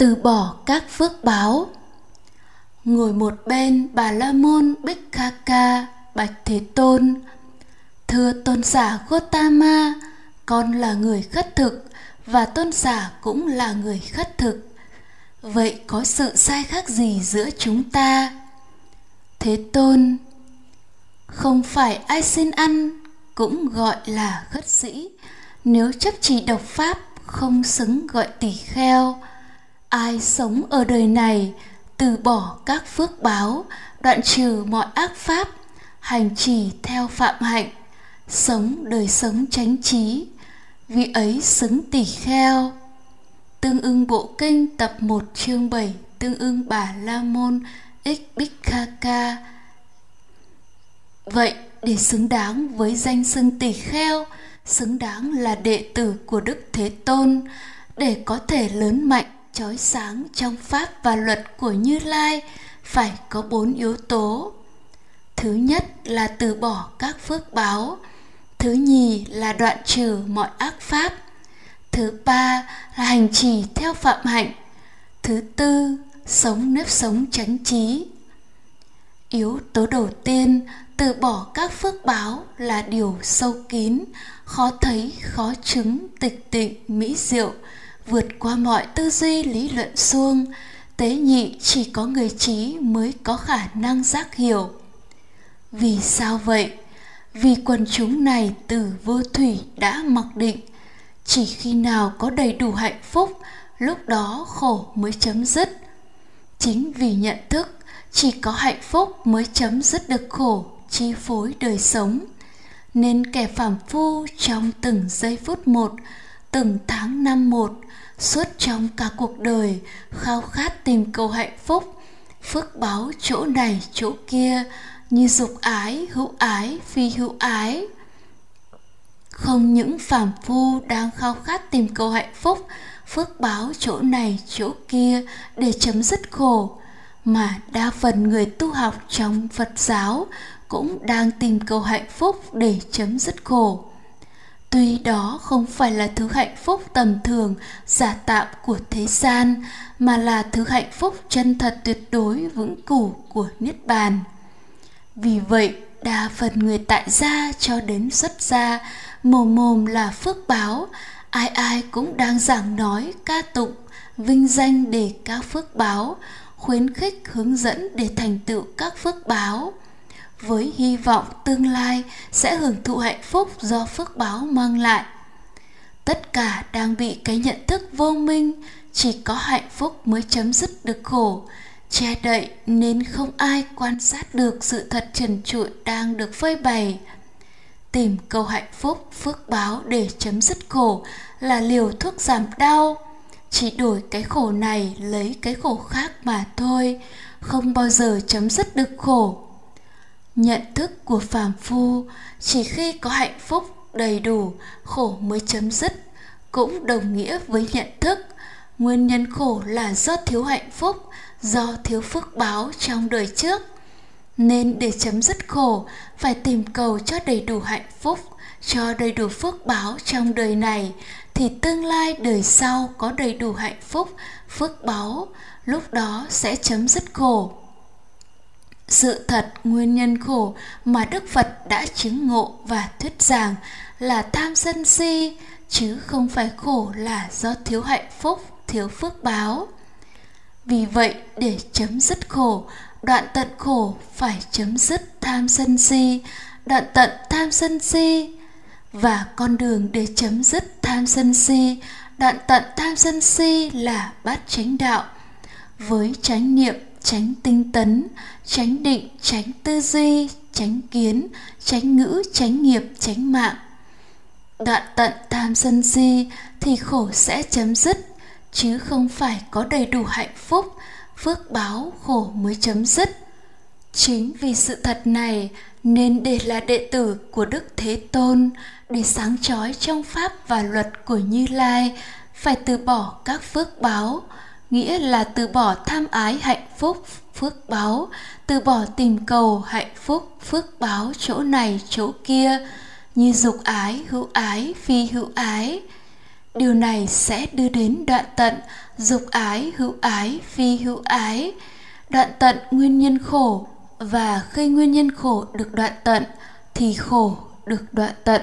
từ bỏ các phước báo. Ngồi một bên bà la môn bích kha ca, bạch thế tôn. Thưa tôn giả gotama con là người khất thực và tôn giả cũng là người khất thực. Vậy có sự sai khác gì giữa chúng ta? Thế tôn, không phải ai xin ăn cũng gọi là khất sĩ. Nếu chấp trì độc pháp, không xứng gọi tỷ kheo ai sống ở đời này, từ bỏ các phước báo, đoạn trừ mọi ác pháp, hành trì theo phạm hạnh, sống đời sống chánh trí, vị ấy xứng tỷ kheo. Tương ưng bộ kinh tập 1 chương 7 tương ưng bà la môn x bích kha ca. Vậy, để xứng đáng với danh xưng tỷ kheo, xứng đáng là đệ tử của đức thế tôn, để có thể lớn mạnh chói sáng trong pháp và luật của như lai phải có bốn yếu tố. Thứ nhất là từ bỏ các phước báo. Thứ nhì là đoạn trừ mọi ác pháp. Thứ ba là hành trì theo phạm hạnh. Thứ tư, sống nếp sống chánh trí. Yếu tố đầu tiên, từ bỏ các phước báo là điều sâu kín, khó thấy, khó chứng, tịch tịnh mỹ diệu vượt qua mọi tư duy, lý luận suông tế nhị, chỉ có người trí mới có khả năng giác hiểu. Vì sao vậy? Vì quần chúng này từ vô thủy đã mặc định. Chỉ khi nào có đầy đủ hạnh phúc, lúc đó khổ mới chấm dứt. Chính vì nhận thức, chỉ có hạnh phúc mới chấm dứt được khổ, chi phối đời sống. Nên kẻ phàm phu trong từng giây phút một từng tháng năm một, suốt trong cả cuộc đời, khao khát tìm cầu hạnh phúc, phước báo chỗ này, chỗ kia, như dục ái, hữu ái, phi hữu ái. Không những phàm phu đang khao khát tìm cầu hạnh phúc, phước báo chỗ này, chỗ kia để chấm dứt khổ, mà đa phần người tu học trong phật giáo cũng đang tìm cầu hạnh phúc để chấm dứt khổ tuy đó không phải là thứ hạnh phúc tầm thường, giả tạm của thế gian, mà là thứ hạnh phúc chân thật tuyệt đối, vững cửu của niết bàn. Vì vậy, đa phần người tại gia cho đến xuất gia mồm mồm là phước báo, ai ai cũng đang giảng nói, ca tụng, vinh danh để các phước báo, khuyến khích hướng dẫn để thành tựu các phước báo với hy vọng tương lai sẽ hưởng thụ hạnh phúc do phước báo mang lại. Tất cả đang bị cái nhận thức vô minh, chỉ có hạnh phúc mới chấm dứt được khổ, che đậy nên không ai quan sát được sự thật trần trụi đang được phơi bày. Tìm cầu hạnh phúc phước báo để chấm dứt khổ là liều thuốc giảm đau, chỉ đổi cái khổ này lấy cái khổ khác mà thôi, không bao giờ chấm dứt được khổ nhận thức của phàm phu, chỉ khi có hạnh phúc đầy đủ, khổ mới chấm dứt. Cũng đồng nghĩa với nhận thức, nguyên nhân khổ là do thiếu hạnh phúc, do thiếu phước báo trong đời trước. Nên để chấm dứt khổ, phải tìm cầu cho đầy đủ hạnh phúc, cho đầy đủ phước báo trong đời này, thì tương lai đời sau có đầy đủ hạnh phúc, phước báo, lúc đó sẽ chấm dứt khổ sự thật, nguyên nhân khổ mà đức phật đã chứng ngộ và thuyết giảng là tham sân si, chứ không phải khổ là do thiếu hạnh phúc, thiếu phước báo. Vì vậy, để chấm dứt khổ, đoạn tận khổ phải chấm dứt tham sân si, đoạn tận tham sân si và con đường để chấm dứt tham sân si, đoạn tận tham sân si là bát chánh đạo. Với chánh niệm tránh tinh tấn, tránh định, tránh tư duy, tránh kiến, tránh ngữ, tránh nghiệp, tránh mạng. Đoạn tận tham sân si thì khổ sẽ chấm dứt, chứ không phải có đầy đủ hạnh phúc, phước báo khổ mới chấm dứt. Chính vì sự thật này nên để là đệ tử của đức thế tôn, để sáng chói trong pháp và luật của như lai, phải từ bỏ các phước báo nghĩa là từ bỏ tham ái hạnh phúc, phước báo, từ bỏ tìm cầu hạnh phúc, phước báo chỗ này, chỗ kia, như dục ái, hữu ái, phi hữu ái. Điều này sẽ đưa đến đoạn tận dục ái, hữu ái, phi hữu ái. Đoạn tận nguyên nhân khổ, và khi nguyên nhân khổ được đoạn tận, thì khổ được đoạn tận.